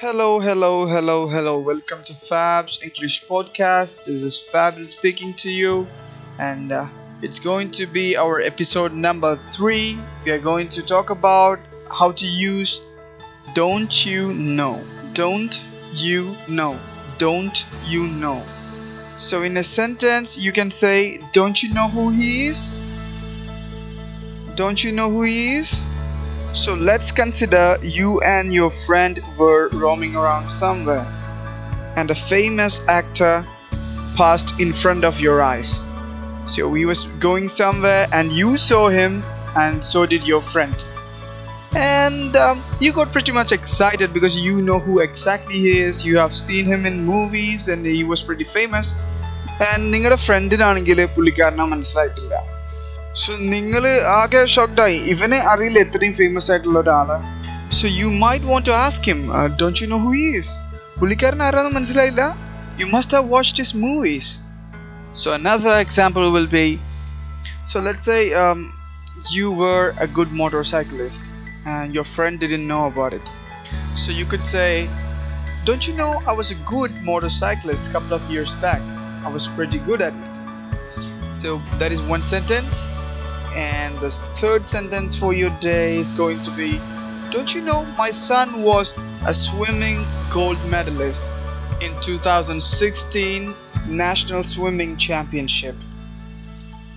Hello, hello, hello, hello. Welcome to Fab's English podcast. This is Fab speaking to you, and uh, it's going to be our episode number three. We are going to talk about how to use don't you know. Don't you know. Don't you know. So, in a sentence, you can say, Don't you know who he is? Don't you know who he is? So let's consider you and your friend were roaming around somewhere, and a famous actor passed in front of your eyes. So he was going somewhere, and you saw him, and so did your friend. And um, you got pretty much excited because you know who exactly he is. You have seen him in movies, and he was pretty famous. And നിങ്ങളുടെ ഫ്രണ്ടിനാണെങ്കിൽ പുള്ളിക്കാരനെ മനസ്സിലായിട്ടില്ല so നിങ്ങൾ ആകെ ഷോക്ക്ഡായി ഇവനെ അറിയില്ല ഇത്രയും famous ആയിട്ടുള്ള ഒരാള് so you might want to ask him don't you know who is പുള്ളിക്കാരൻ ആരാന്ന് മനസ്സിലായില്ല you must have watched his movies so another example will be so let's say um, you were a good motorcyclist and your friend didn't know about it so you could say don't you know i was a good motorcyclist a couple of years back i was pretty good at it so that is one sentence and the third sentence for your day is going to be Don't you know my son was a swimming gold medalist in 2016 National Swimming Championship?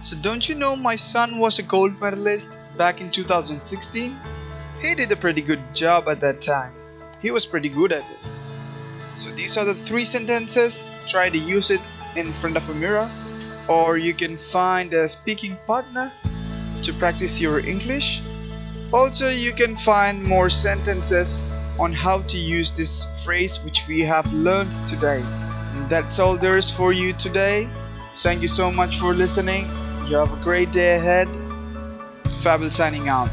So, don't you know my son was a gold medalist back in 2016? He did a pretty good job at that time. He was pretty good at it. So, these are the three sentences. Try to use it in front of a mirror, or you can find a speaking partner to practice your English. Also, you can find more sentences on how to use this phrase which we have learned today. That's all there is for you today. Thank you so much for listening. You have a great day ahead. Fabel signing out.